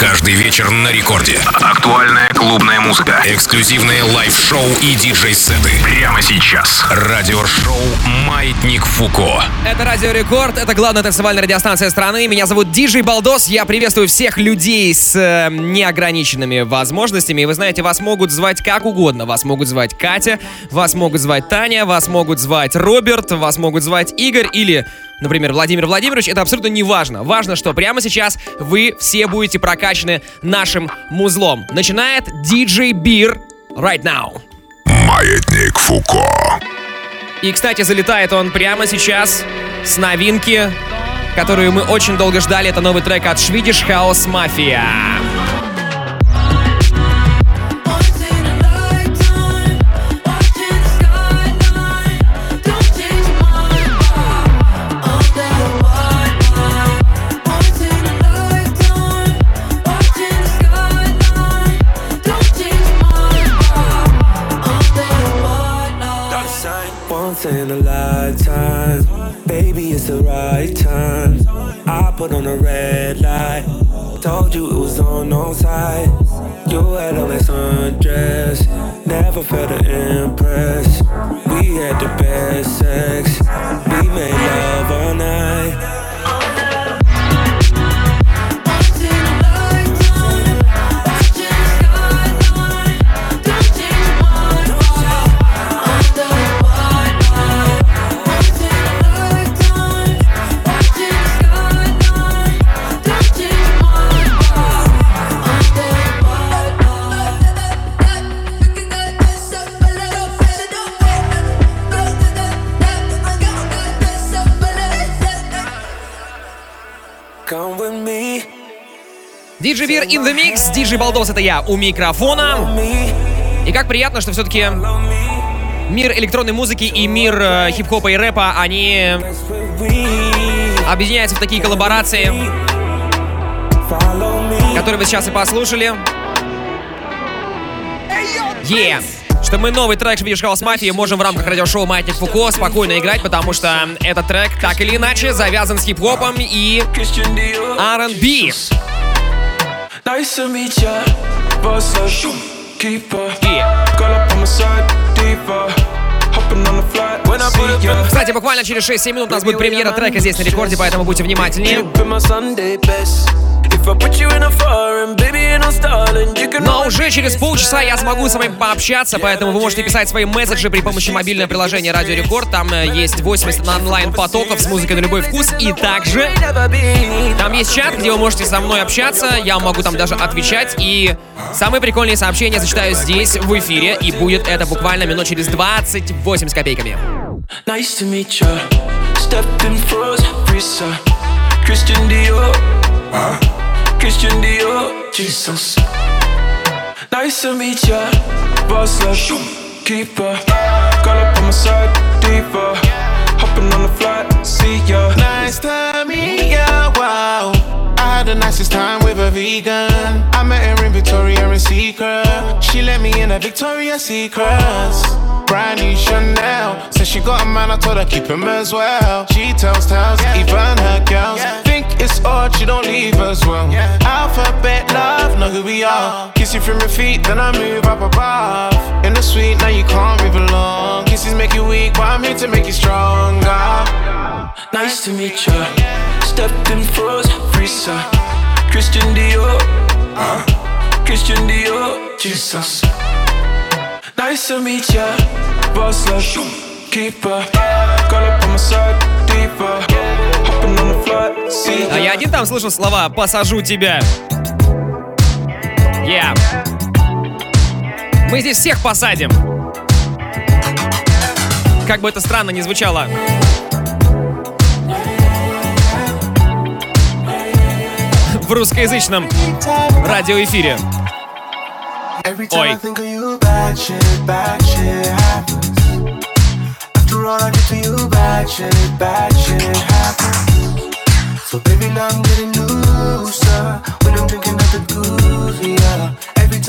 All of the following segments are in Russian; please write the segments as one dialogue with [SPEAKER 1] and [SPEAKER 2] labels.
[SPEAKER 1] Каждый вечер на рекорде. Актуальная клубная музыка. Эксклюзивные live-шоу и диджей-сеты. Прямо сейчас. Радиошоу «Маятник Фуко».
[SPEAKER 2] Это Радио Рекорд, это главная танцевальная радиостанция страны. Меня зовут Диджей Балдос. Я приветствую всех людей с э, неограниченными возможностями. И вы знаете, вас могут звать как угодно. Вас могут звать Катя, вас могут звать Таня, вас могут звать Роберт, вас могут звать Игорь или например, Владимир Владимирович, это абсолютно не важно. Важно, что прямо сейчас вы все будете прокачаны нашим музлом. Начинает DJ Beer right now.
[SPEAKER 1] Маятник Фуко.
[SPEAKER 2] И, кстати, залетает он прямо сейчас с новинки, которую мы очень долго ждали. Это новый трек от Swedish House Mafia.
[SPEAKER 3] Put on a red light, told you it was on no side. You had on that sundress, never felt impress. We had the best sex, we made love all night.
[SPEAKER 2] DJ Beer in the Mix, DJ Балдос это я у микрофона. И как приятно, что все-таки мир электронной музыки и мир э, хип-хопа и рэпа, они объединяются в такие коллаборации, которые вы сейчас и послушали. Yeah. Что мы новый трек Swedish House Mafia можем в рамках радиошоу Маятник Фуко спокойно играть, потому что этот трек так или иначе завязан с хип-хопом и. R&B.
[SPEAKER 3] Nice to meet ya. Boss uh, up, keeper.
[SPEAKER 2] Yeah.
[SPEAKER 3] Girl up on my side, diva. Hopping on the
[SPEAKER 2] Кстати, буквально через 6-7 минут у нас будет премьера трека здесь на рекорде, поэтому будьте внимательнее. Но уже через полчаса я смогу с вами пообщаться, поэтому вы можете писать свои месседжи при помощи мобильного приложения Радио Рекорд. Там э, есть 80 онлайн-потоков с музыкой на любой вкус. И также там есть чат, где вы можете со мной общаться. Я могу там даже отвечать. И самые прикольные сообщения зачитаю здесь, в эфире. И будет это буквально минут через 28 с копейками.
[SPEAKER 3] Nice to meet ya. Stepped in froze, Risa. Christian Dior. Christian Dior. Jesus. Nice to meet ya. Boss up, keeper. Girl up on my side, diva. Hopping on the flight, see ya.
[SPEAKER 4] Nice to the nicest time with a vegan. I met her in Victoria in Secret. She let me in a Victoria's Secrets. Brand new Chanel. Said she got a man, I told her keep him as well. She tells tales, even her girls. Think it's odd, she don't leave as well. Know who we are. Kiss you from your feet, then I move up above. In the suite, now you can't move along. Kisses make you weak, but I'm here to make you stronger.
[SPEAKER 3] Nice to meet ya. Stepped in froze, Risa. Christian Dior. Christian Dior. Jesus. Nice to meet ya. Boss up, keeper. Girl up on my side, diva. Hopping on the flight, see
[SPEAKER 2] А
[SPEAKER 3] ya.
[SPEAKER 2] я один там слышал слова «посажу тебя». Yeah. Мы здесь всех посадим. Как бы это странно ни звучало. В русскоязычном радиоэфире.
[SPEAKER 4] Of happens. So baby, now I'm getting looser when I'm drinking up the. Every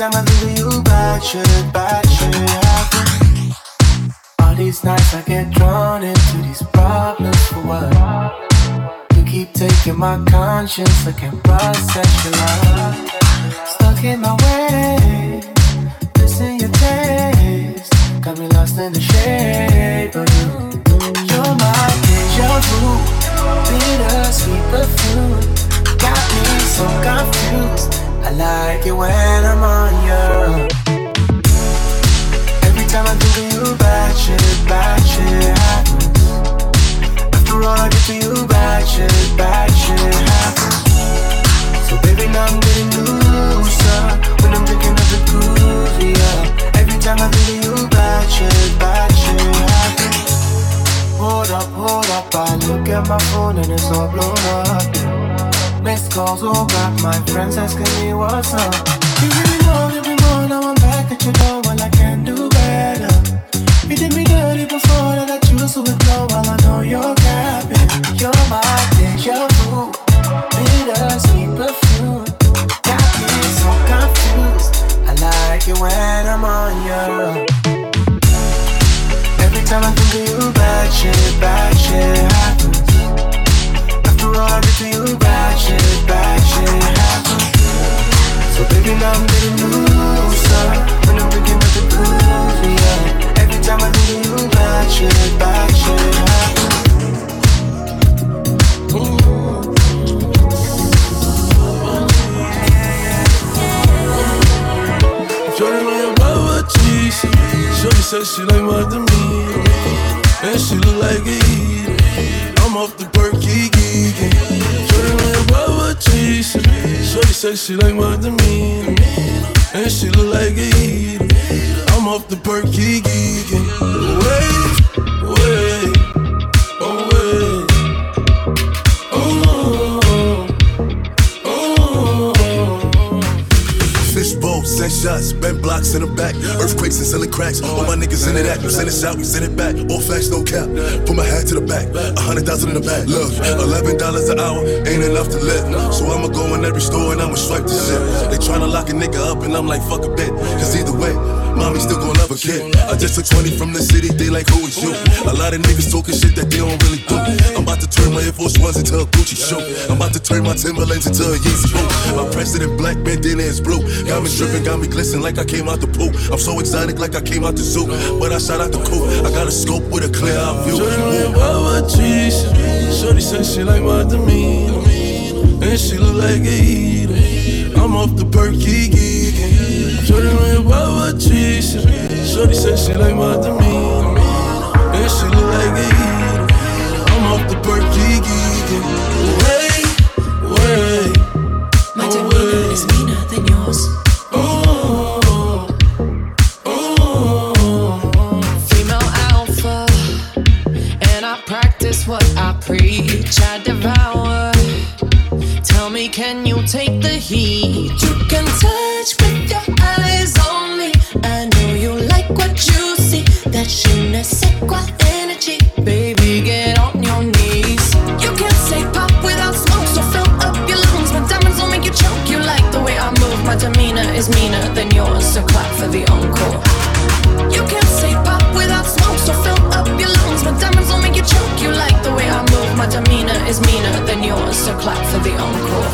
[SPEAKER 4] time I think of you, bad shit, bad shit happens. All these nights I get drawn into these problems for what? You keep taking my conscience, I can't process your love.
[SPEAKER 5] came my way. Missing your taste. Got me lost in the shape of you. You're my deja vu. Bittersweet perfume. Got me so confused. I like it when I'm on you. Every time I think of you, bad shit, bad shit happens. After all I did to you, bad shit, bad shit happens. So baby, now I'm getting looser when I'm thinking of the groove, yeah. Every time I think of you, bad shit, bad shit happens. Hold up, hold up, I look at my phone and it's all blown also got my friends asking me what's up.
[SPEAKER 6] Silah verdim out, we send it back. All facts, no cap. Put my hat to the back. A hundred thousand in the back. Look, eleven dollars an hour ain't enough to live. So I'ma go in every store and I'ma swipe the shit. They tryna lock a nigga up and I'm like, fuck a bit. Cause either way, mommy still gon' love a kid. I just took 20 from the city, they like, who is you? A lot of niggas talking shit that they don't really do. I'm about to turn my Air Force Ones into a Gucci shoe. I'm about to turn my Timberlands into a Yeezy boot. My president black bandana is blue. Got me dripping, got me glistening like I came out the pool. I'm so exotic like I came out the zoo. But I shot out the coop. I got a scope with a clear eye view.
[SPEAKER 7] Shorty Baba cheese. Shorty said she like my demeanor. And she look like a eater. I'm off the perky Shorty like Baba cheese. Shorty said she like my demeanor. And she look like a eater. I'm off the perky geeking. Wait, wait.
[SPEAKER 8] My
[SPEAKER 7] oh,
[SPEAKER 8] demeanor
[SPEAKER 7] wait.
[SPEAKER 8] is meaner than yours.
[SPEAKER 7] Oh, oh, oh.
[SPEAKER 8] Female alpha, and I practice what I preach. I devour. Tell me, can you take the heat? You can touch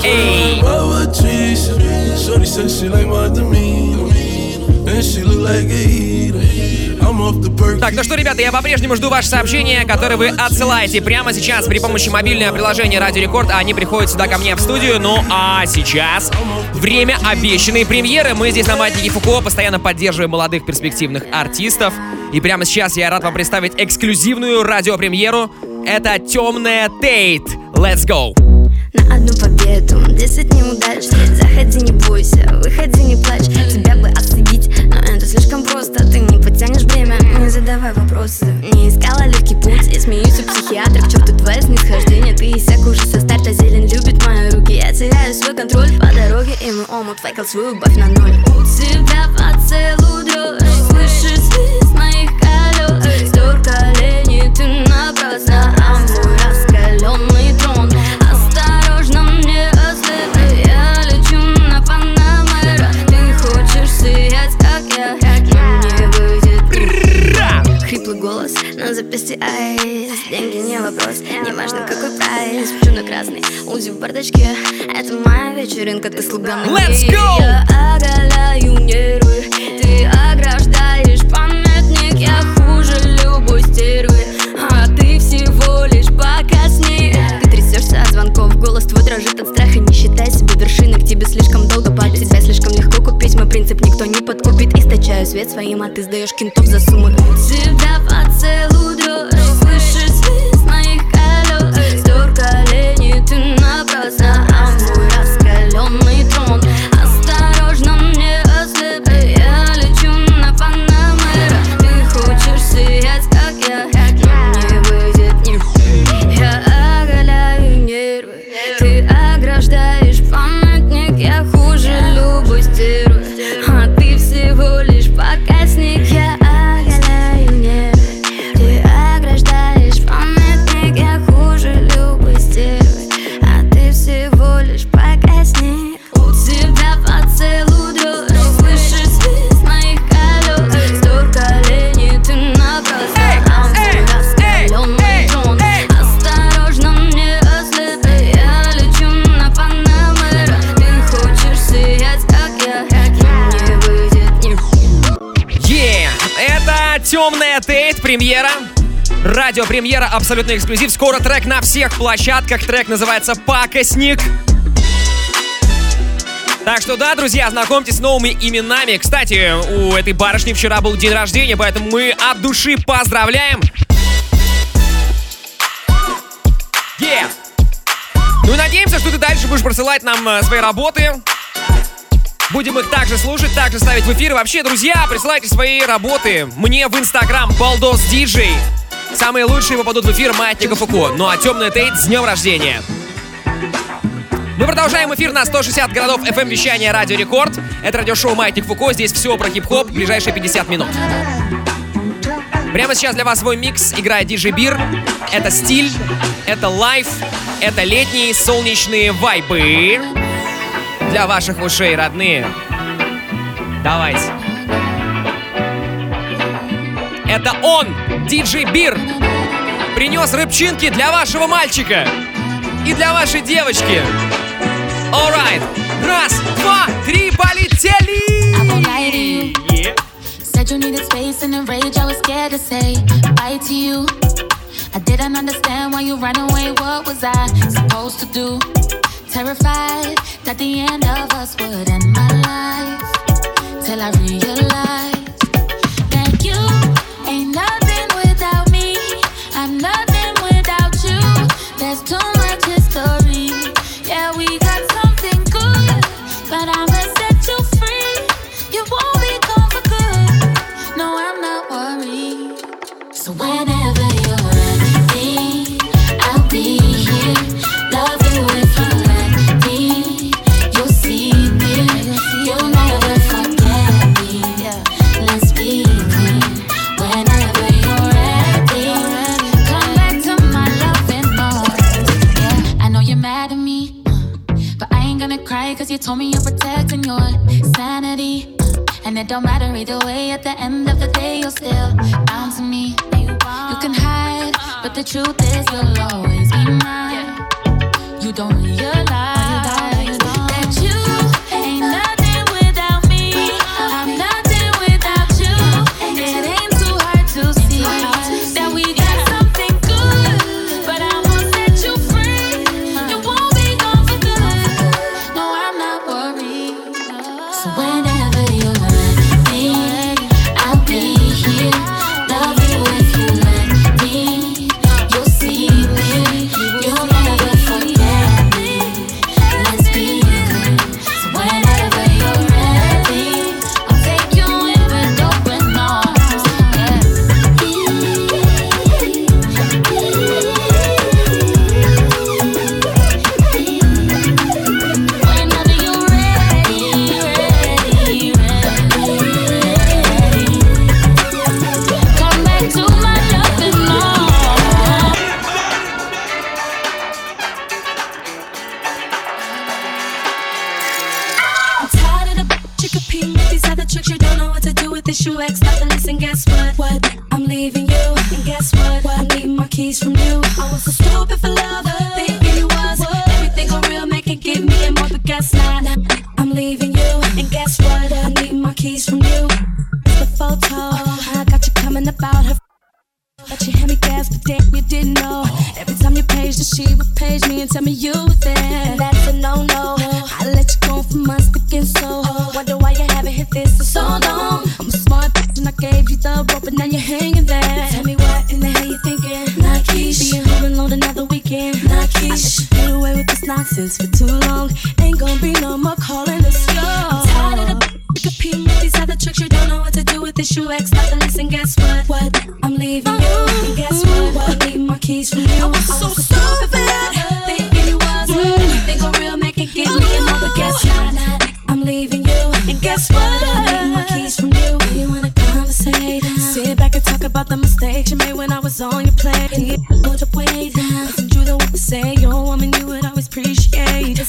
[SPEAKER 8] encore.
[SPEAKER 2] Эй!
[SPEAKER 7] Baba cheese. Shorty said she like my demeanor. And she look like a eater. I'm off the perky.
[SPEAKER 2] Так, ну что, ребята, я по-прежнему жду ваши сообщения, которые вы отсылаете прямо сейчас при помощи мобильного приложения Радио Рекорд. Они приходят сюда ко мне в студию. Ну а сейчас время обещанной премьеры. Мы здесь на Матнике Фуко постоянно поддерживаем молодых перспективных артистов. И прямо сейчас я рад вам представить эксклюзивную радиопремьеру. Это «Темная Тейт». Let's go!
[SPEAKER 9] На одну 10 неудач. Заходи, не бойся, выходи, не плачь. Тебя бы осудить, но это слишком просто. Ты не потянешь время, не задавай вопросы. Не искала легкий путь и смеюсь у психиатра. К черту твое снисхождение Ты иссяк уже со старта, зелень любит мои руки Я теряю свой контроль. По дороге И мой омут фейкал свою любовь на ноль. У тебя поцелуй дрожь Слышишь На запястье айс Деньги не вопрос, не важно какой прайс. На край грязный Узи в бардачке. Это моя вечеринка, ты слуга ноги
[SPEAKER 2] Let's go!
[SPEAKER 9] Я оголяю нервы. Ты ограждаешь памятник Я хуже любой стервы. А ты всего лишь покосни. Ты трясешься от звонков Голос твой дрожит от страха. Не считай себя вершиной К тебе слишком долго падать Тебя слишком легко купить. Мой принцип не подкупит Источаю свет своим, а ты сдаешь кентов за суммы. У тебя поцелуй дрожь Слышишь свист моих колес Стер колени ты напрасно
[SPEAKER 2] темная Тейт, премьера. Радио премьера, абсолютно эксклюзив. Скоро трек на всех площадках. Трек называется «Пакостник». Так что да, друзья, знакомьтесь с новыми именами. Кстати, у этой барышни вчера был день рождения, поэтому мы от души поздравляем. Е! Ну и надеемся, что ты дальше будешь присылать нам э, свои работы. Будем их также слушать, также ставить в эфир. Вообще, друзья, присылайте свои работы мне в инстаграм Балдос Диджей. Самые лучшие попадут в эфир Маятника Фуко. Ну а темный Тейт с днем рождения. Мы продолжаем эфир на 160 городов FM вещания Радио Рекорд. Это радиошоу Маятник Фуко. Здесь все про хип-хоп. Ближайшие 50 минут. Прямо сейчас для вас свой микс играет DJ Бир. Это стиль, это лайф, это летние солнечные вайбы. Для ваших ушей, родные. Давайте. Это он, диджей Бир, принес рыбчинки для вашего мальчика и для вашей девочки. Alright. Раз, два, три, полетели! Yeah.
[SPEAKER 10] Said you needed space and in rage, I was scared to say bye to you. I didn't understand why you ran away. What was I supposed to do? Terrified that the end of us would end my life. Till I realized that you ain't nothing without me. I'm nothing without you. There's too much history. Yeah, we got something good, but I'ma set you free. You won't be gone for good. No, I'm not worried. So whenever guess not. I'm leaving you, and guess what? I need my keys from you. The photo, I got you coming about her. But you had me guess, but damn, you didn't know. Every time you page, she would page me
[SPEAKER 11] and tell me you were there. And that's a no no. I let you go for months, thinking so. Wonder why you haven't hit this in so long. I'm a smart bitch, and I gave you the rope, and now you're hanging there. Tell me what in the hell you thinking? Not Being home alone another weekend. Not nonsense for too long. Ain't gonna be no more calling yours. I'm tired of the competing with these other tricks. You don't know what to do with this. You ex not to listen. Guess what? What? I'm leaving you. And guess what? What? I need my keys from you. I was so stupid for that. Thinking you was. Think I'm real, make it get me another. Guess not. I'm leaving you. And guess what? I need my keys from you. You wanna conversate? Sit back and talk about the mistakes you made when I was on your you hold your weight. Wasn't you the one to say you're a woman you would always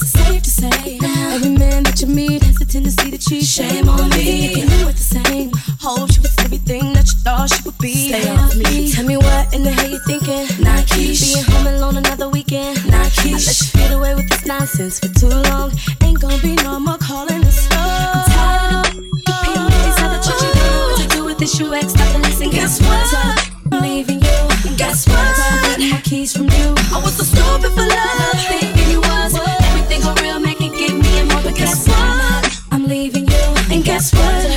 [SPEAKER 11] appreciate? It's safe to say every man that you meet has a tendency to cheat. Shame on me. You knew it the same. Hope she was everything that you thought she would be. Stay off me. Tell me what in the hell you thinking? Nike. Being home alone another weekend. Nike. I let you get away with this nonsense for too long. Ain't gonna be no more calling the slow. I'm tired of the people with these other chicks. You don't what to do with this. You ex, stop and listen. Guess what? I'm leaving you. And guess what? I got my keys from you. I was so stupid for love.
[SPEAKER 12] this world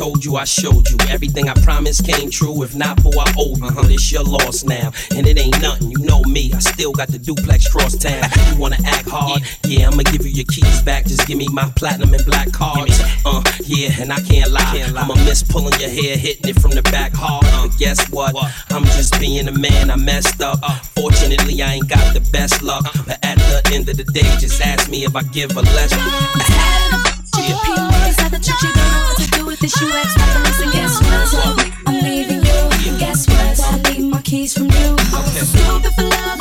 [SPEAKER 12] told you, I showed you. Everything I promised came true. If not, boy, I owe you. Uh-huh. But it's your loss now. And it ain't nothing. You know me. I still got the duplex cross town. You wanna act hard? Yeah, I'ma give you your keys back. Just give me my platinum and black cards. Uh, yeah, and I can't lie. I'ma miss pulling your hair, hitting it from the back hard. But guess what? I'm just being a man. I messed up. Fortunately, I ain't got the best luck. But at the end of the day, just ask me if I give a less.
[SPEAKER 11] People always have the trick, you don't know what to do with this. You ex, not to listen. Guess what? I'm leaving you. And guess what? I need my keys from you. I was so stupid for love.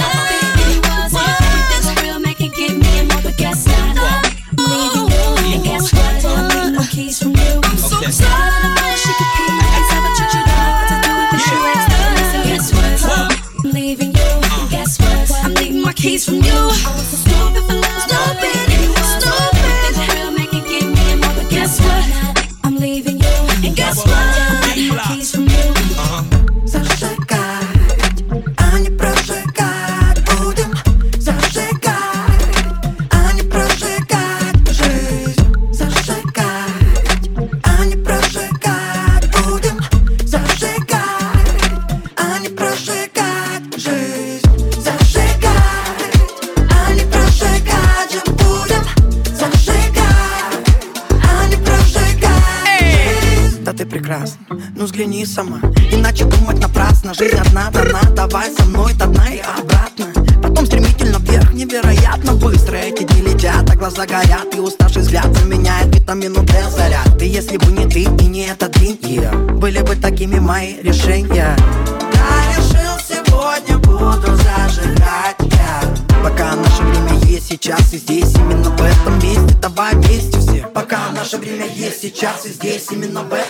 [SPEAKER 11] Thinking you was
[SPEAKER 13] сейчас и здесь. Именно в этом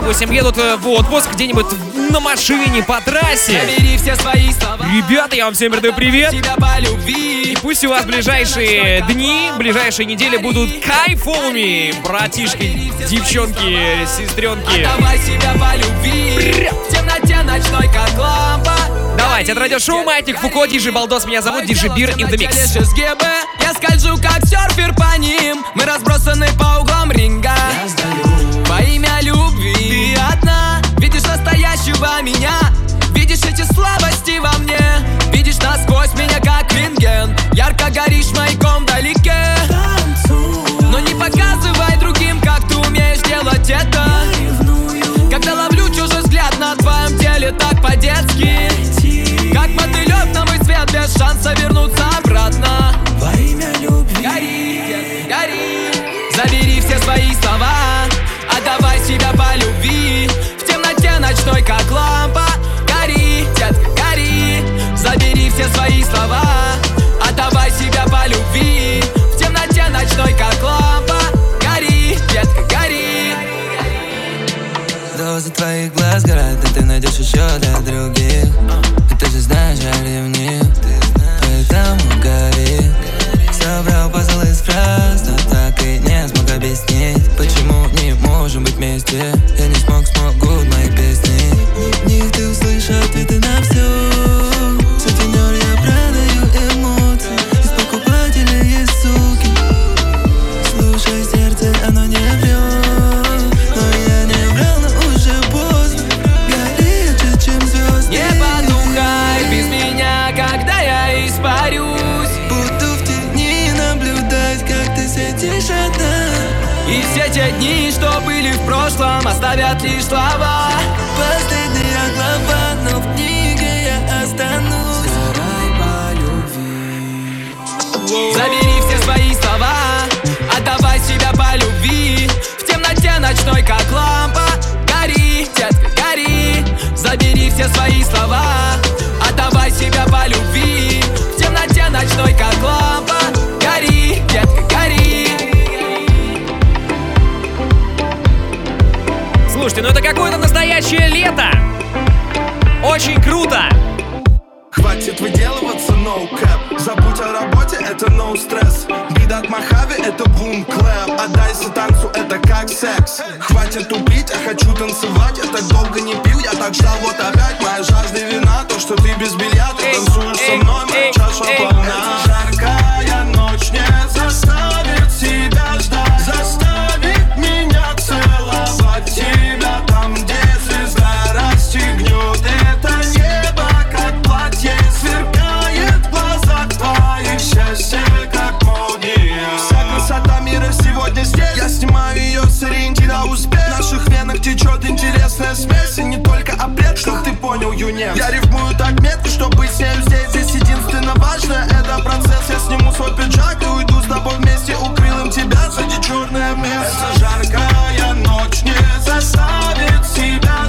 [SPEAKER 2] допустим, едут э, в отпуск где-нибудь на машине по трассе. Ребята, я вам всем передаю привет. И пусть у вас ближайшие дни, ближайшие недели будут кайфовыми, братишки, девчонки, сестренки.
[SPEAKER 14] Лампа.
[SPEAKER 2] Давайте, это радиошоу Маятник Фуко, Диджи Балдос, меня зовут Диджи Бир in the Mix.
[SPEAKER 14] Я скольжу, как серфер по ним. Мы разбросаны по углам ринга. Во меня. Видишь эти слабости во мне. Видишь насквозь меня, как рентген. Ярко горишь маяком вдалеке Но не показывай другим, как ты умеешь делать это. Когда ловлю чужой взгляд на твоем теле так по-детски. Как мотылек на мой свет без шанса вернуться обратно. Во имя любви. Гори, гори. Забери все свои слова Отдавай себя по любви Ночной, как лампа Гори, детка, гори. Забери все свои слова Отдавай себя по любви. В темноте ночной, как лампа Гори, детка, гори
[SPEAKER 15] Дозы твоих глаз горят, и ты найдешь еще для других. И ты же знаешь, я ревнив Поэтому гори. Собрал пазл из фраз, но так и не смог объяснить Почему не можем быть вместе
[SPEAKER 14] оставят лишь слова.
[SPEAKER 15] Последняя глава, но в книге я останусь. Сгорай по любви.
[SPEAKER 14] Забери все свои слова, отдавай себя по любви. В темноте ночной, как лампа. Гори, детка, гори. Забери все свои слова, отдавай себя по любви. В темноте ночной, как лампа. Гори, детка, гори
[SPEAKER 2] Слушайте, ну это какое-то настоящее лето. Очень круто.
[SPEAKER 16] Хватит выделываться, no cap. Забудь о работе, это no стресс Бит от Махави, это бум клэп Отдайся танцу, это как секс. Хватит тупить, я хочу танцевать. Я так долго не пил, я так ждал, вот опять Моя жажда вина, то, что ты без белья Ты танцуешь со мной, моя чаша полна. Жаркая ночь не заставит себя течет интересная смесь И не только обед, чтоб ты понял, юнец. Я рифмую так метко, чтобы быть с нею здесь Здесь единственно важное, это процесс Я сниму свой пиджак и уйду с тобой вместе Укрылым тебя за дежурное место Это жаркая ночь не заставит себя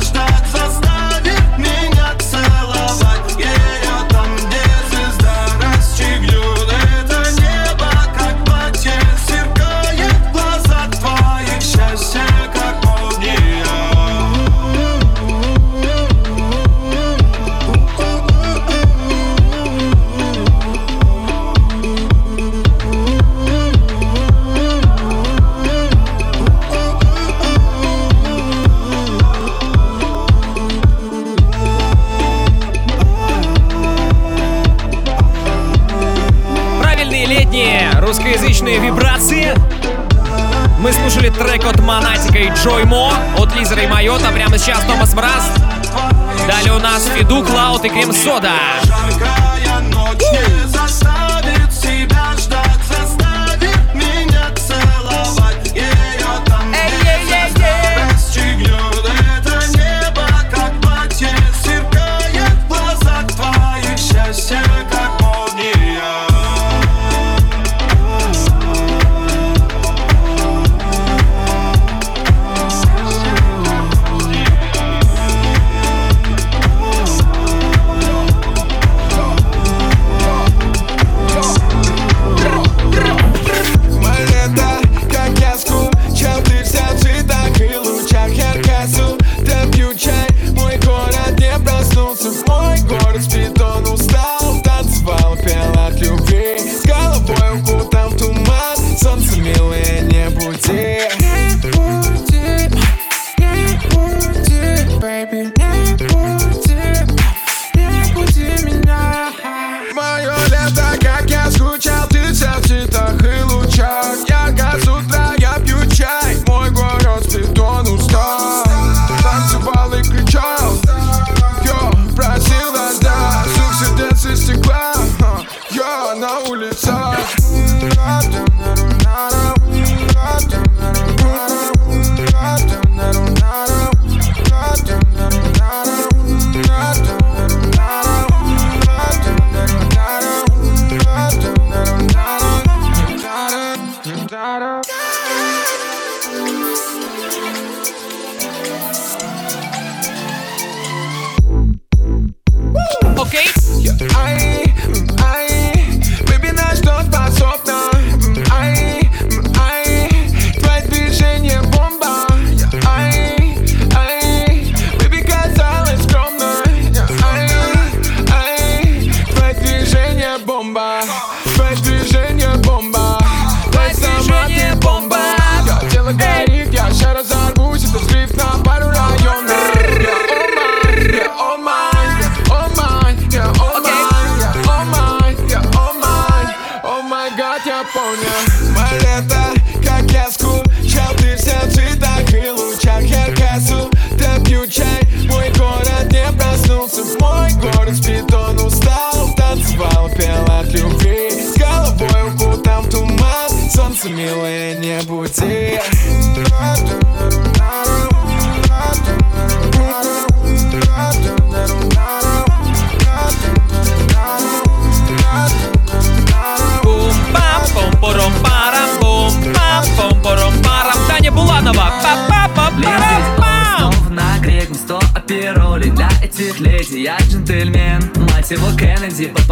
[SPEAKER 2] слушали трек от Монатика и Джой Мо, от Лизера и Майота. Прямо сейчас Томас Мраз. Далее у нас Фиду, Клауд и Крем Сода.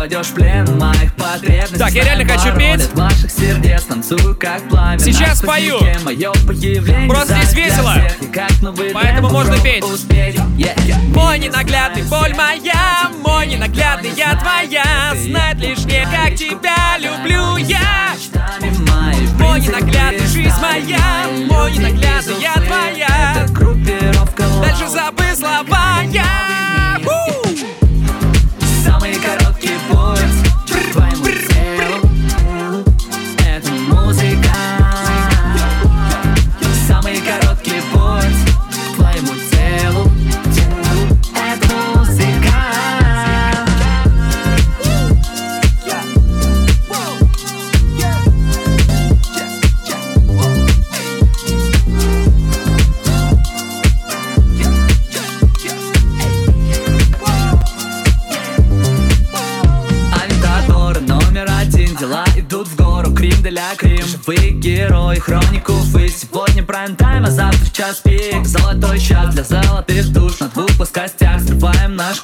[SPEAKER 17] Попадешь в плен Моих потребностей
[SPEAKER 2] Так, я реально хочу петь.
[SPEAKER 17] ваших сердец танцую как пламя
[SPEAKER 2] Сейчас пою. Просто здесь весело. Поэтому можно петь. Мой ненаглядный, боль моя, мой ненаглядный, я твоя. Знать лишь не, как тебя люблю я. Мой ненаглядный, жизнь моя, мой ненаглядный, я твоя. Дальше забыл слова я.
[SPEAKER 17] Наш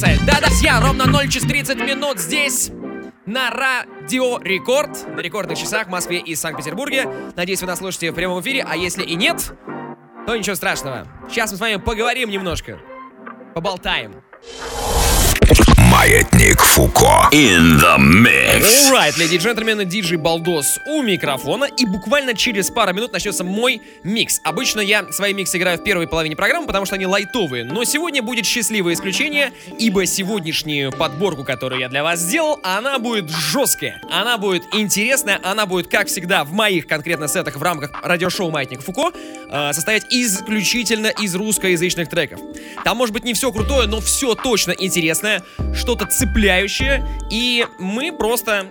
[SPEAKER 2] 30. Да, друзья, ровно 0 часов 30 минут здесь. На Радио Рекорд, на рекордных часах в Москве и Санкт-Петербурге. Надеюсь, вы нас слушаете в прямом эфире, а если и нет, то ничего страшного. Сейчас мы с вами поговорим немножко. Поболтаем.
[SPEAKER 1] Маятник Фуко. In the mix.
[SPEAKER 2] Alright, леди и джентльмены, диджей Балдос у микрофона. И буквально через пару минут начнется мой микс. Обычно я свои миксы играю в первой половине программы, потому что они лайтовые. Но сегодня будет счастливое исключение, ибо сегодняшнюю подборку, которую я для вас сделал, она будет жесткая. Она будет интересная, она будет, как всегда, в моих конкретно сетах в рамках радиошоу Маятник Фуко э, состоять исключительно из русскоязычных треков. Там может быть не все крутое, но все точно интересное, что-то цепляющее. И мы просто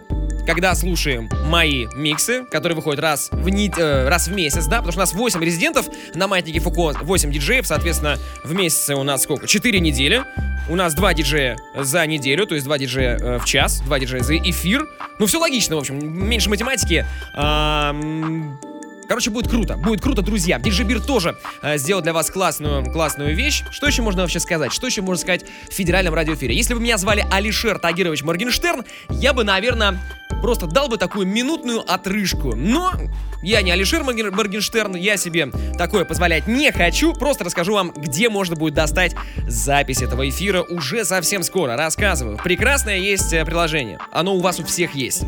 [SPEAKER 2] когда слушаем мои миксы, которые выходят раз в, не- э, раз в месяц, да, потому что у нас 8 резидентов на Маятнике Фуко, 8 диджеев, соответственно, в месяце у нас сколько? 4 недели. У нас 2 диджея за неделю, то есть 2 диджея э, в час, 2 диджея за эфир. Ну, все логично, в общем, меньше математики. Ам, Короче, будет круто. Будет круто, друзья. Диджей тоже э, сделал для вас классную, классную вещь. Что еще можно вообще сказать? Что еще можно сказать в федеральном радиоэфире? Если бы меня звали Алишер Тагирович Моргенштерн, я бы, наверное, просто дал бы такую минутную отрыжку. Но я не Алишер Морген- Моргенштерн, я себе такое позволять не хочу. Просто расскажу вам, где можно будет достать запись этого эфира уже совсем скоро. Рассказываю. Прекрасное есть э, приложение. Оно у вас у всех есть.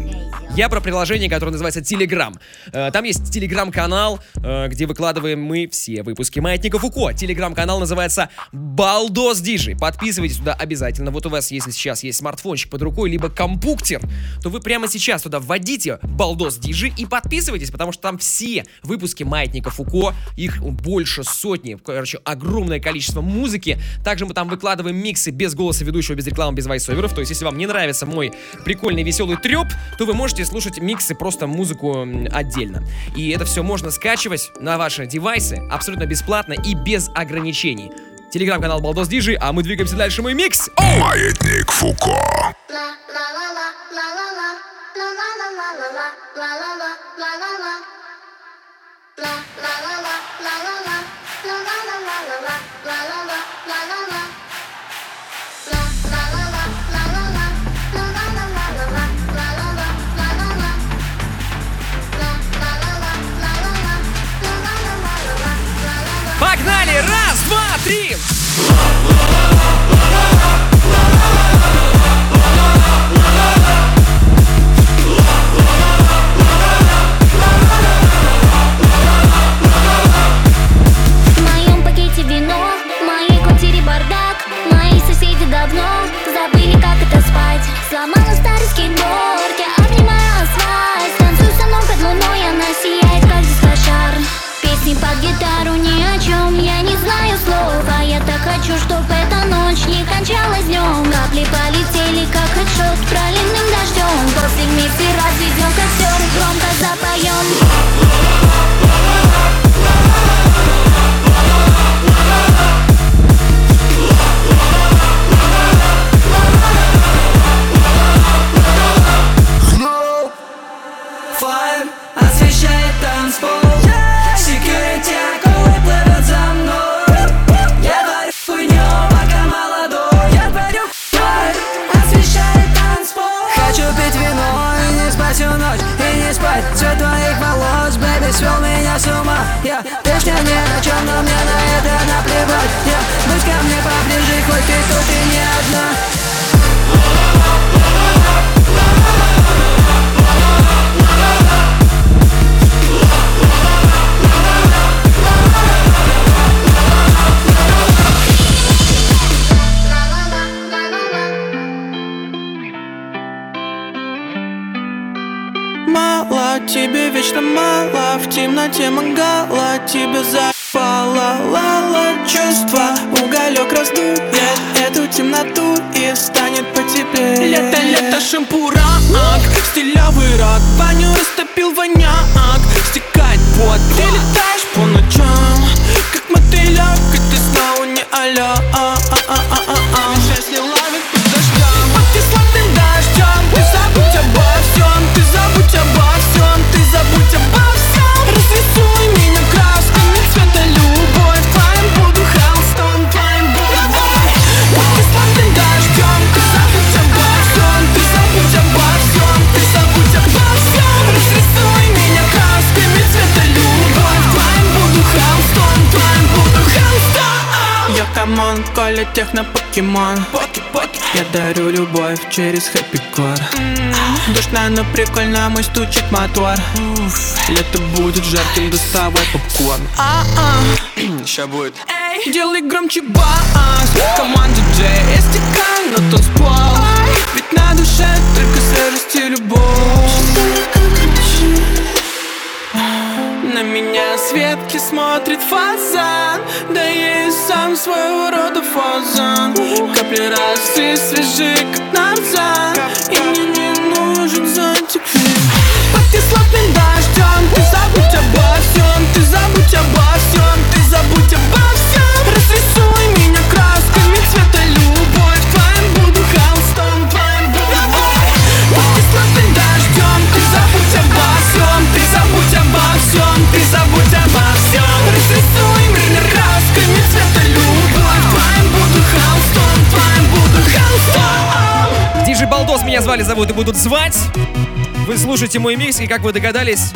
[SPEAKER 2] Я про приложение, которое называется Telegram. Э, Там есть телеграм-канал, э, где выкладываем мы все выпуски Маятников Фуко. Телеграм-канал называется Балдос Диджи. Подписывайтесь туда обязательно. Вот у вас, если сейчас есть смартфончик под рукой, либо компуктер, то вы прямо сейчас туда вводите Балдос Диджи и подписывайтесь, потому что там все выпуски Маятников Фуко, их больше сотни, короче, огромное количество музыки. Также мы там выкладываем миксы без голоса ведущего, без рекламы, без voiceover ов. То есть, если вам не нравится мой прикольный веселый треп, то вы можете слушать миксы, просто музыку отдельно. И это все можно скачивать на ваши девайсы абсолютно бесплатно и без ограничений. Телеграм-канал Балдос Диджи, а мы двигаемся дальше. Мой микс.
[SPEAKER 1] Маятник Фуко.
[SPEAKER 2] Погнали!
[SPEAKER 11] Мои соседи давно забыли, как это спать. Сломала старый скейтборд, я обнимаю асфальт Танцую со луной, она сияет, как дискошар. Песни под гитару ни о чем, хочу, чтоб эта ночь не кончалась днем Капли полетели, как хедшот проливным дождем После вместе разведем костер, громко запоем
[SPEAKER 18] Мало, тебе вечно мало В темноте мангала тебе запала темноту И станет потеплее. Лето, лето, шампурак Стилевый рок Баню растопил воняк. Стекает пот. Ты летаешь по ночам Как мотылек И ты снова не алё а, а, а, а, а, камон, Коля техно покемон. Я дарю любовь через happy core Душно, но прикольно, мой стучит мотор. Лето будет жарким, доставай попкорн. Ща будет. Делай громче бас. Команда диджей, истекай на танцпол Ведь на душе только сырость и любовь. На меня с ветки смотрит фазан Да я и сам рода фазан. Капли росы свежи, как нарзан И мне не нужен зонтик. Под кислотным дождем меня
[SPEAKER 2] звали, зовут и будут звать. Вы слушаете мой микс, и как вы догадались,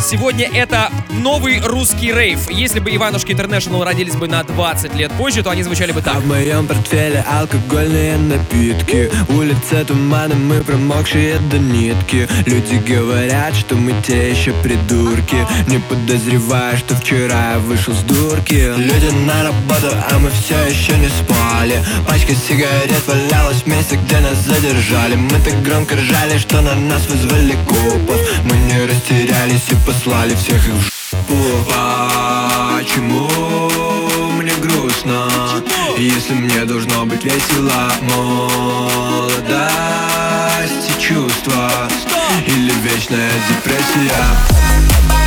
[SPEAKER 2] Сегодня это новый русский рейв. Если бы Иванушки Интернешнл родились бы на 20 лет позже, то они звучали бы так.
[SPEAKER 19] А в моем портфеле алкогольные напитки. Улица туманы, мы промокшие до нитки. Люди говорят, что мы те еще придурки. Не подозревая, что вчера я вышел с дурки. Люди на работу, а мы все еще не спали. Пачка сигарет валялась в месте, где нас задержали. Мы так громко ржали, что на нас вызвали копов. Мы не растерялись и послали всех их в жопу Почему мне грустно, если мне должно быть весело Молодость и чувства. Или вечная депрессия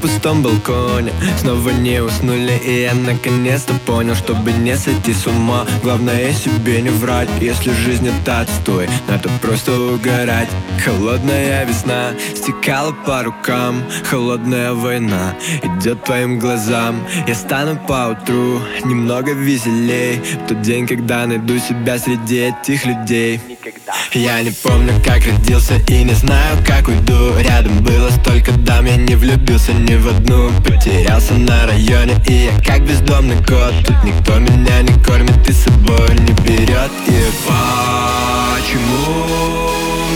[SPEAKER 19] пустом балконе. Снова не уснули и я наконец-то понял Чтобы не сойти с ума. Главное себе не врать Если жизнь это отстой. Надо просто угорать. Холодная весна Стекала по рукам. Холодная война Идет твоим глазам. Я стану по утру Немного веселей. В тот день, когда найду себя среди этих людей. Я не помню, как родился И не знаю, как уйду. Рядом было столько дам Я не влюбился ни в одну Потерялся на районе. И я как бездомный кот Тут никто меня не кормит И собой не берет. И почему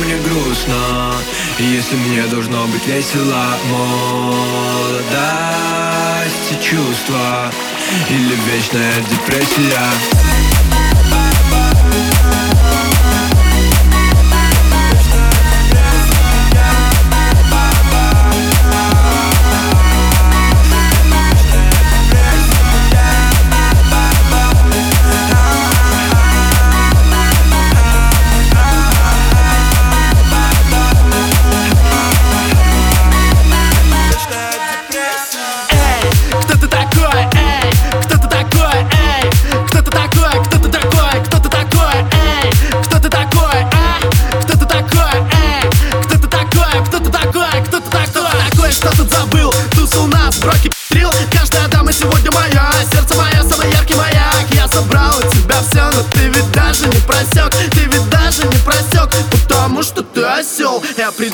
[SPEAKER 19] мне грустно Если мне должно быть весело? Молодость и чувства Или вечная депрессия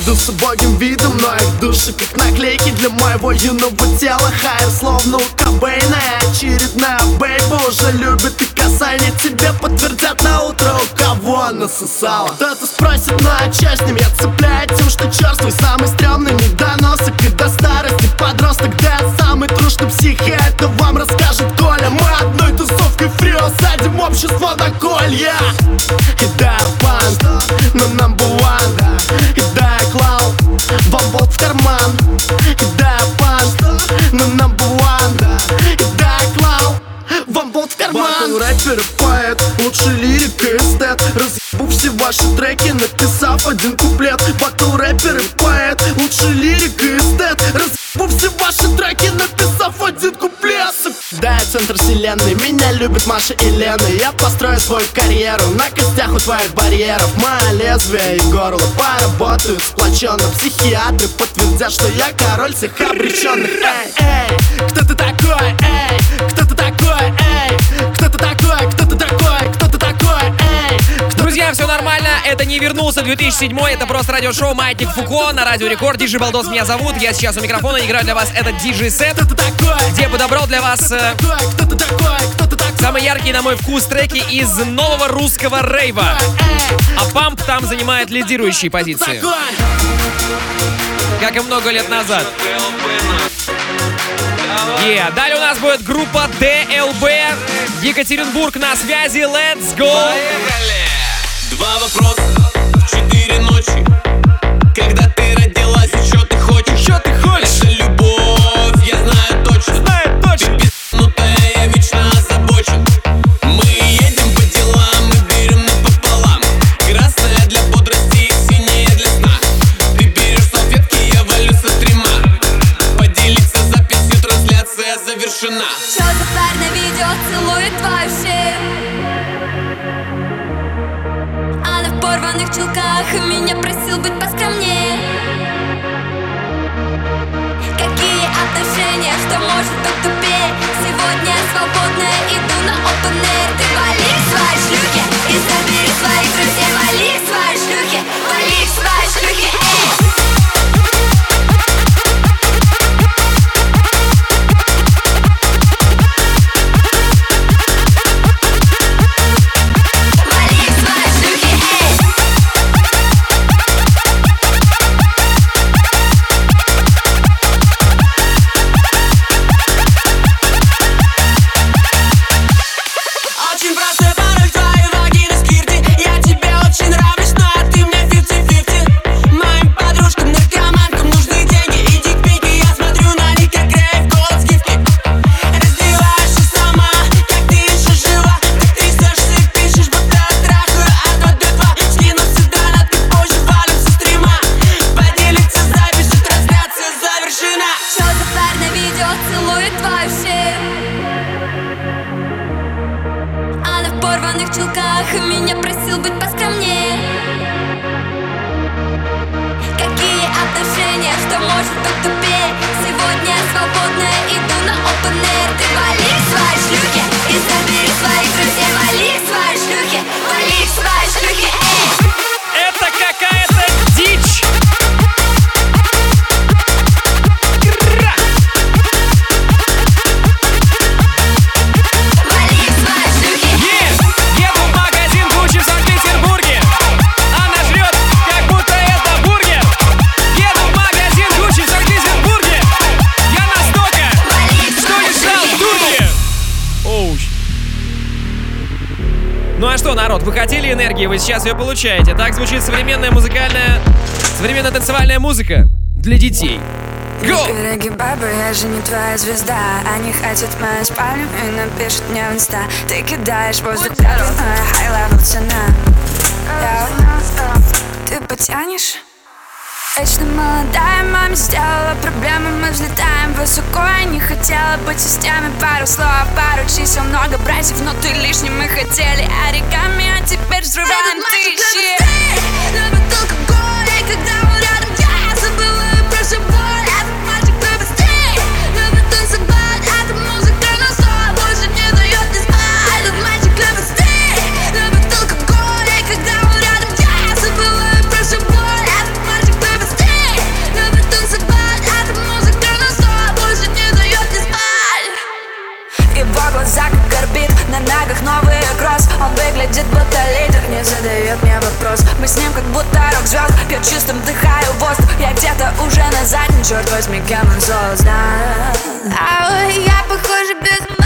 [SPEAKER 20] Я приду с видом, но их души как наклейки для моего юного тела. Хайр словно у Кобейна Очередная бейба уже любит и касание. Тебе подтвердят на утро, у кого насосала Кто-то спросит, ну а чё с ним? Я цепляю тем, что черствый Самый стрёмный недоносок И до старости подросток. Да я самый трушный псих, и это вам расскажет Коля. Мы одной тусовкой фрио садим общество на колья И да, пан, но number one. И да, вам болт в карман. Да, я пан, но number one. Да, я клал вам болт в карман. Рэпер и поэт, лучший лирик и эстет. Разъебу все ваши треки, написав один куплет. Батл рэпер и поэт, лучший лирик и эстет. Разъебу все ваши треки, написав один куплет. Да, я центр вселенной, меня любят Маша и Лена. Я построю свою карьеру на костях у твоих барьеров. Мое лезвие и горло поработают сплоченно. Психиатры подтвердят, что я король всех обреченных Эй, эй, кто ты такой, эй, кто ты такой, эй Кто ты такой, кто ты такой, кто ты такой, эй
[SPEAKER 2] Друзья, все нормально, это не вернулся 2007 это просто радиошоу Маятник Фуко на Радио Рекорд. Диджей Балдос меня зовут, я сейчас у микрофона играю для вас этот диджей сет, где подобрал для вас э, самые яркие, на мой вкус, треки из нового русского рейва. А Памп там занимает лидирующие позиции. Как и много лет назад. Yeah. Далее у нас будет группа DLB. Екатеринбург на связи. Let's go!
[SPEAKER 21] Два вопроса четыре ночи Когда ты родилась и что ты хочешь?
[SPEAKER 2] Что ты хочешь?
[SPEAKER 21] Это любовь, я знаю точно
[SPEAKER 2] Знаю точно
[SPEAKER 21] Ты беснутая,
[SPEAKER 2] сейчас ее получаете. Так звучит современная музыкальная... Современная танцевальная музыка для детей. Go!
[SPEAKER 22] Не я же не твоя звезда Они хотят мою спальню и напишут мне в инста Ты кидаешь воздух, я high level цена Ты потянешь? Вечно молодая маме сделала проблемы Мы взлетаем высоко, я не хотела быть системой Пару слов, пару чисел, много братьев, но ты лишним Мы хотели. Оригами, а теперь взрываем тысячи
[SPEAKER 9] Этот мальчик любит когда
[SPEAKER 22] ногах новый кросс Он выглядит будто лидер, не задает мне вопрос. Мы с ним как будто рок звезд Я чистым дыхаю воздух. Я где-то уже на заднем, черт возьми, Герман Золос, да
[SPEAKER 9] А я, похоже, без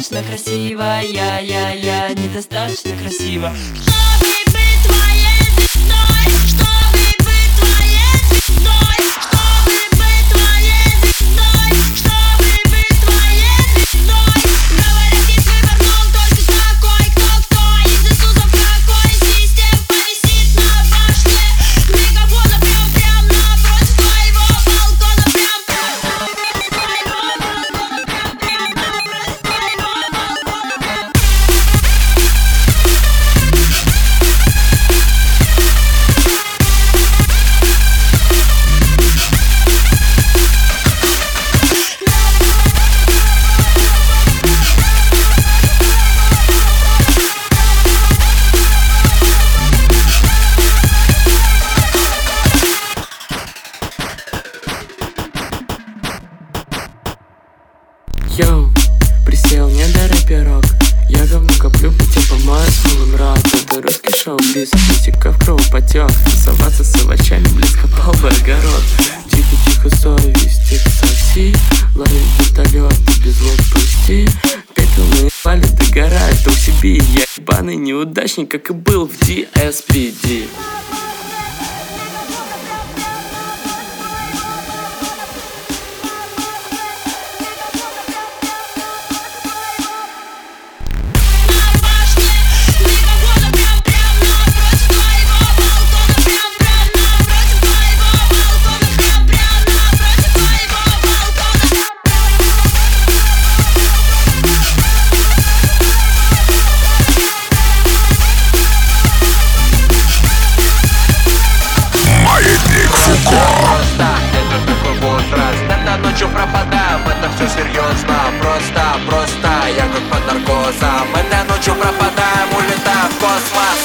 [SPEAKER 11] недостаточно красиво, я, я, я, недостаточно
[SPEAKER 23] красиво. Тусоваться с овощами близко полный огород Тихо-тихо совесть, их такси Ловим вертолет, без звук пусти. Пепел наебали, догорает OCB Я ебаный неудачник, как и был в DSPD
[SPEAKER 24] под наркозом Это ночью пропадаем, улетаем в космос.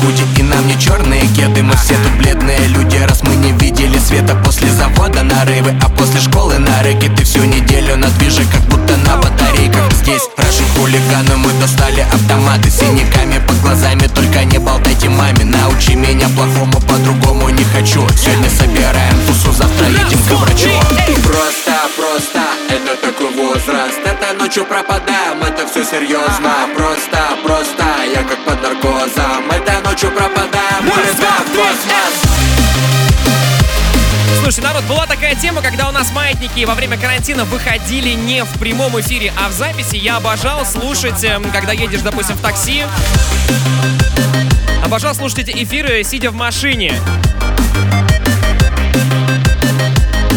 [SPEAKER 25] Худи и нам не черные кеды. Мы все тут бледные люди, раз мы не видели света. После завода нарывы, а после школы на рэке Ты всю неделю на движе, как будто на батарейках. Здесь рашим хулигану, мы достали автоматы синяками под глазами, только не болтайте маме. Научи меня плохому, по-другому не хочу. Сегодня собираем тусу, завтра едем к врачу.
[SPEAKER 24] Просто, просто, это такой возраст. Это ночью пропадаем, это все серьезно Просто, просто, я как под наркозом. Это ночью пропадаем, улетаем в космос
[SPEAKER 2] Слушайте, народ, была такая тема, когда у нас маятники во время карантина выходили не в прямом эфире, а в записи. Я обожал слушать, эм, когда едешь, допустим, в такси. Обожал слушать эти эфиры, сидя в машине.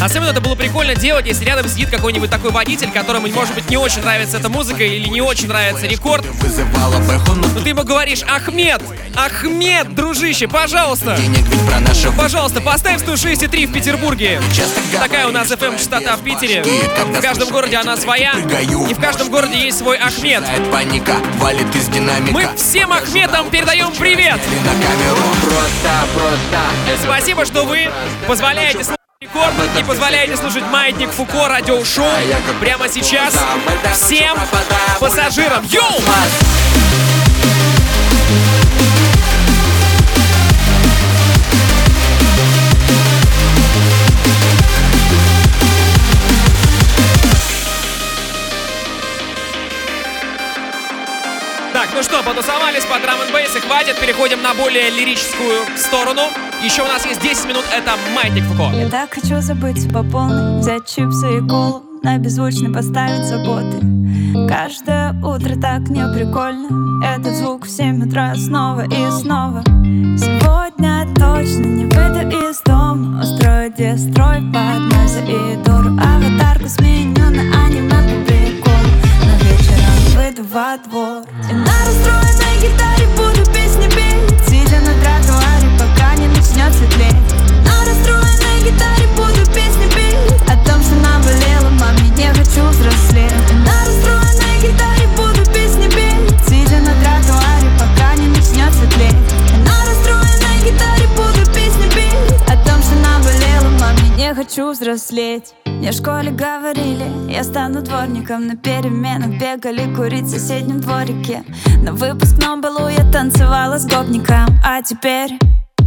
[SPEAKER 2] Особенно это было прикольно делать, если рядом сидит какой-нибудь такой водитель, которому, может быть, не очень нравится эта музыка или не очень нравится рекорд. Но ты ему говоришь, Ахмед, Ахмед, дружище, пожалуйста, пожалуйста, поставь 106,3 в Петербурге. Такая у нас FM частота в Питере. В каждом городе она своя, и в каждом городе есть свой Ахмед. Мы всем Ахметам передаем привет!
[SPEAKER 24] Просто, просто,
[SPEAKER 2] Спасибо, что вы позволяете слушать рекорд и позволяете слушать Маятник Фуко радиошоу прямо сейчас всем пассажирам. Йоу! Что, потусовались по драм н бейсе, хватит, переходим на более лирическую сторону. Еще у нас есть 10 минут, это Маятник Фуко.
[SPEAKER 26] Я так хочу забыться по полной Взять чипсы и колу На беззвучный поставить заботы Каждое утро так не прикольно Этот звук в 7 утра снова и снова Сегодня точно не выйду из дома Устрою дестрой под Наза и Дору Аватарку сменю на аниме выйду во двор. И на расстроенной гитаре буду песни петь. Сидя на тротуаре, пока не начнет светлеть На расстроенной гитаре буду песни петь. О том, что наболело, маме, не хочу взрослеть. И на расстроенной гитаре буду песни петь. Сидя на тротуаре, пока не начнет светлеть на расстроенной гитаре буду песни петь. О том, что наболело, маме, не хочу взрослеть мне в школе говорили, я стану дворником. На переменах бегали курить в соседнем дворике. На выпускном балу я танцевала с гопником. А теперь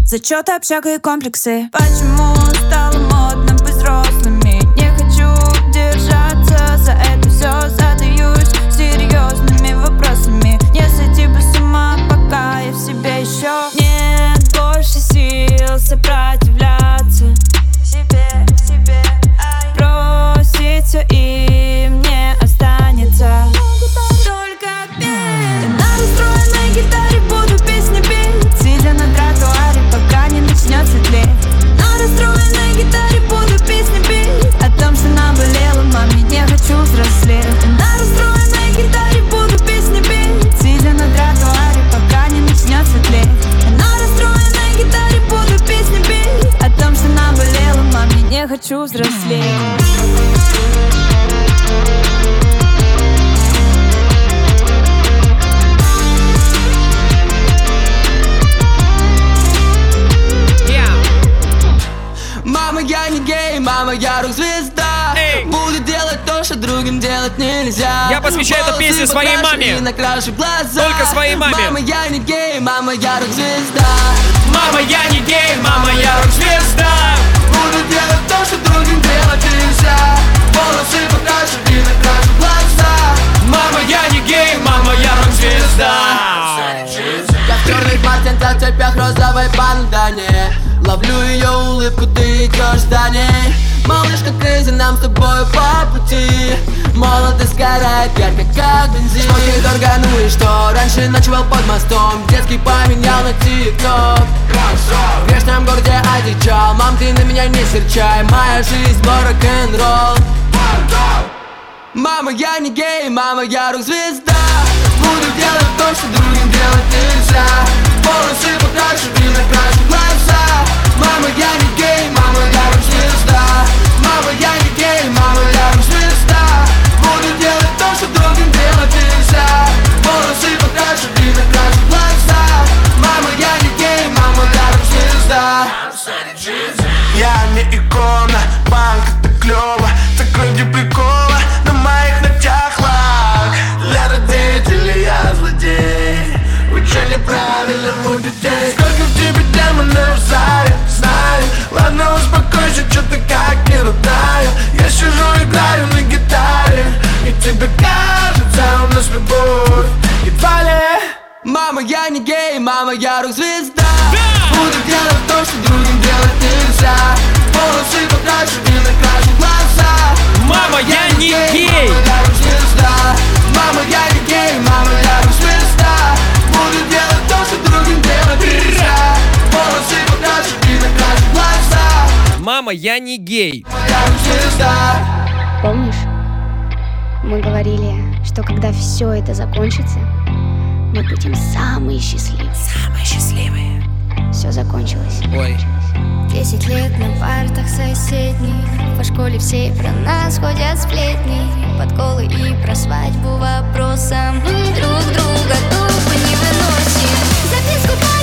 [SPEAKER 26] зачеты, общага и комплексы. Почему стало модно быть взрослыми? Не хочу держаться за это все Задаюсь серьезными вопросами хочу взрослеть.
[SPEAKER 27] Мама, я
[SPEAKER 14] Мама, я рок-звезда. Буду делать то, что другим делать нельзя.
[SPEAKER 2] Я посвящаю эту
[SPEAKER 14] Волосы
[SPEAKER 2] песню своей маме.
[SPEAKER 14] И накрашу глаза.
[SPEAKER 2] Только своей маме.
[SPEAKER 14] Мама, я не гей, мама, я рок-звезда.
[SPEAKER 2] Мама, я не гей, мама, я рок-звезда
[SPEAKER 14] Буду делать то, что другим делать нельзя. Волосы покрашу и накрашу глаза.
[SPEAKER 2] Мама, я не гей, мама, я рок-звезда.
[SPEAKER 14] Я в черных мартинках, цепях розовой бандане. Ловлю ее улыбку, ты идешь за ней. Малышка Крейзи, нам с тобой по пути Молодость сгорает ярко, как бензин. Дорого, ну и что? Раньше ночевал под мостом Детский поменял на тик-ток. В грешном городе одичал Мам, ты на меня не серчай. Моя жизнь, был рок-н-ролл Мама, я не гей, мама, я рок-звезда. Буду делать то, что другим делать нельзя. Волосы покрашу и накрашу глаза. Мама, я не гей, мама, я рок-звезда. Мама, я не гей, мама, что другим делать нельзя. Волосы покрашу и накрашу глаза. Мама, я не гей, мама, я рок-звезда
[SPEAKER 4] Я не икона, банк это клево Так прикола на моих ногтях лак. Для родителей я злодей. Вы че неправильно у детей Сколько в тебе демонов зале, знаю. Ладно, успокойся, что-то как не рыдаю. Я сижу, играю на гитаре И тебе кажется, у нас любовь Едва ли.
[SPEAKER 14] Мама, я не гей, мама, я рок-звезда. Буду делать то, что другим делать нельзя. Волосы покрашу и накрашу глаза.
[SPEAKER 2] Мама, я не гей.
[SPEAKER 14] Мама, я рок-звезда. Мама, я не гей, мама, я рок-звезда. Буду делать то, что другим делать нельзя. Волосы покрашу и накрашу глаза.
[SPEAKER 2] Мама, я не гей.
[SPEAKER 14] Я рок-звезда
[SPEAKER 9] мы говорили, что когда все это закончится, мы будем самые счастливые. Самые счастливые. Все закончилось.
[SPEAKER 2] Ой.
[SPEAKER 9] Десять лет на партах соседних По школе все про нас ходят сплетни Подколы и про свадьбу вопросом Друг друга тупо не выносим Записку под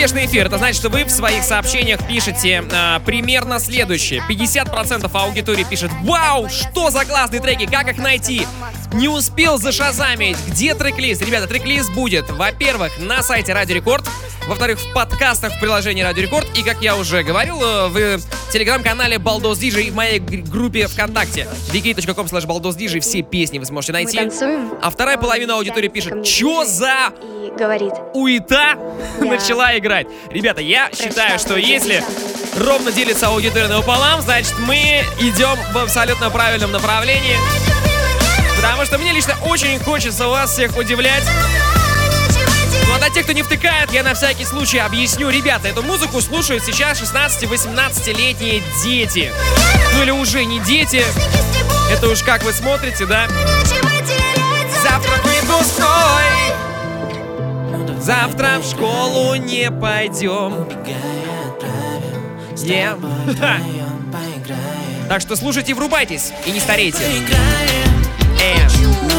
[SPEAKER 2] Что успешный эфир? Это значит, что вы в своих сообщениях пишете а, примерно следующее. 50% аудитории пишет «Вау, что за классные треки, как их найти?» Не успел зашазамить. Где трек-лист? Ребята, трек-лист будет, во-первых, на сайте Радио Рекорд, во-вторых, в подкастах в приложении Радио Рекорд, и, как я уже говорил, э, в телеграм-канале Балдос Диджей и в моей группе ВКонтакте wiki.com slash Балдос все песни вы сможете найти. А вторая половина аудитории пишет «Чё за
[SPEAKER 9] И говорит
[SPEAKER 2] уита начала играть. Ребята, я считаю, что если ровно делится аудитория напополам, значит мы идем в абсолютно правильном направлении. Потому что мне лично очень хочется вас всех удивлять. Ну а для тех, кто не втыкает, я на всякий случай объясню. Ребята, эту музыку слушают сейчас 16-18-летние дети. Ну или уже не дети. Это уж как вы смотрите, да? Завтра выпускной. Завтра в школу не пойдем. Ха. Так что слушайте врубайтесь, и не старейте. Э. Ну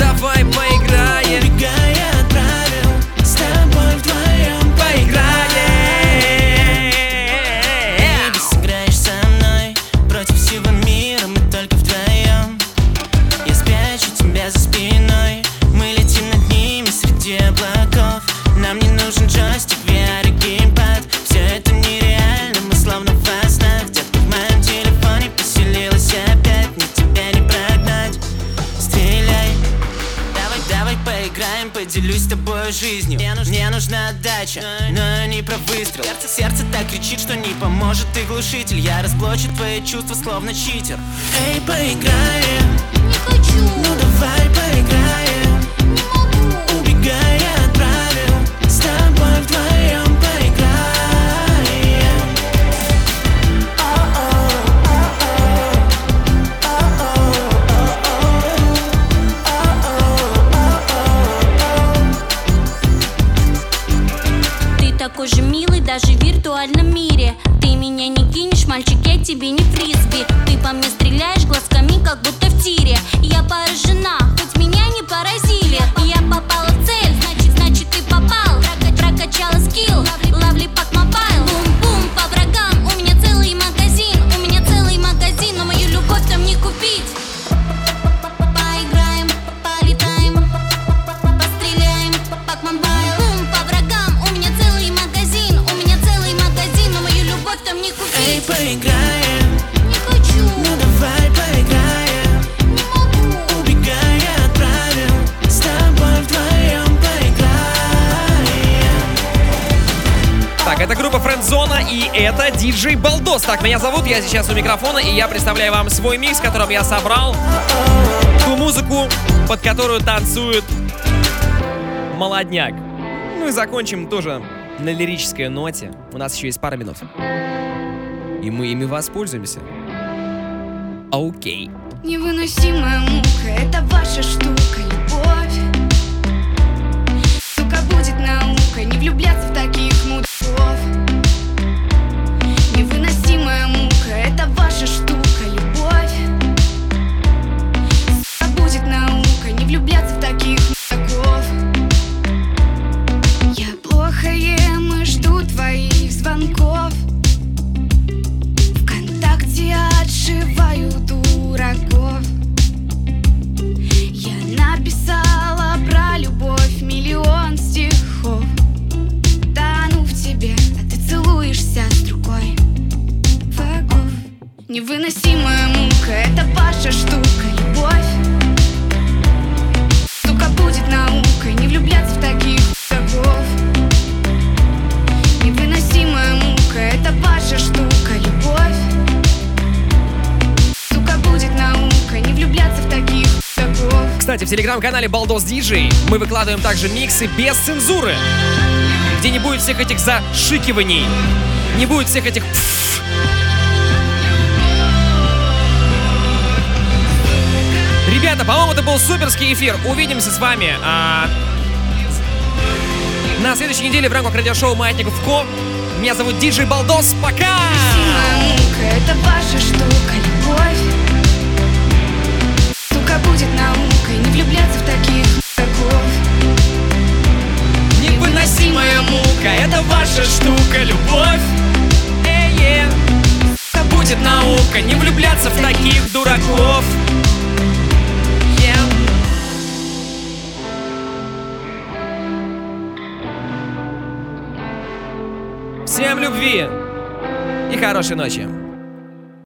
[SPEAKER 2] давай поиграем.
[SPEAKER 13] С поделюсь с тобой жизнью. Мне, нуж- мне нужна отдача, но не про выстрел. Сердце, сердце так кричит, что не поможет и глушитель. Я разблочу твои чувства, словно читер. Эй, поиграем. Не хочу. Ну давай поиграем
[SPEAKER 2] Балдос. Так, меня зовут, я сейчас у микрофона, и я представляю вам свой микс, в котором я собрал ту музыку, под которую танцует молодняк. Ну и закончим тоже на лирической ноте. У нас еще есть пара минут. И мы ими воспользуемся. Окей.
[SPEAKER 28] Невыносимая мука, это ваша штука, любовь
[SPEAKER 2] телеграм-канале Балдос Диджей мы выкладываем также миксы без цензуры, где не будет всех этих зашикиваний, не будет всех этих. Ребята, по-моему, это был суперский эфир. Увидимся с вами а, на следующей неделе в рамках радиошоу Маятников Ко. Меня зовут Диджей Балдос. Пока!
[SPEAKER 28] Мука, это ваша штука,
[SPEAKER 2] ваша штука, любовь. Э-е. Сука, будет наука, не влюбляться в таких дураков. Всем любви и хорошей ночи.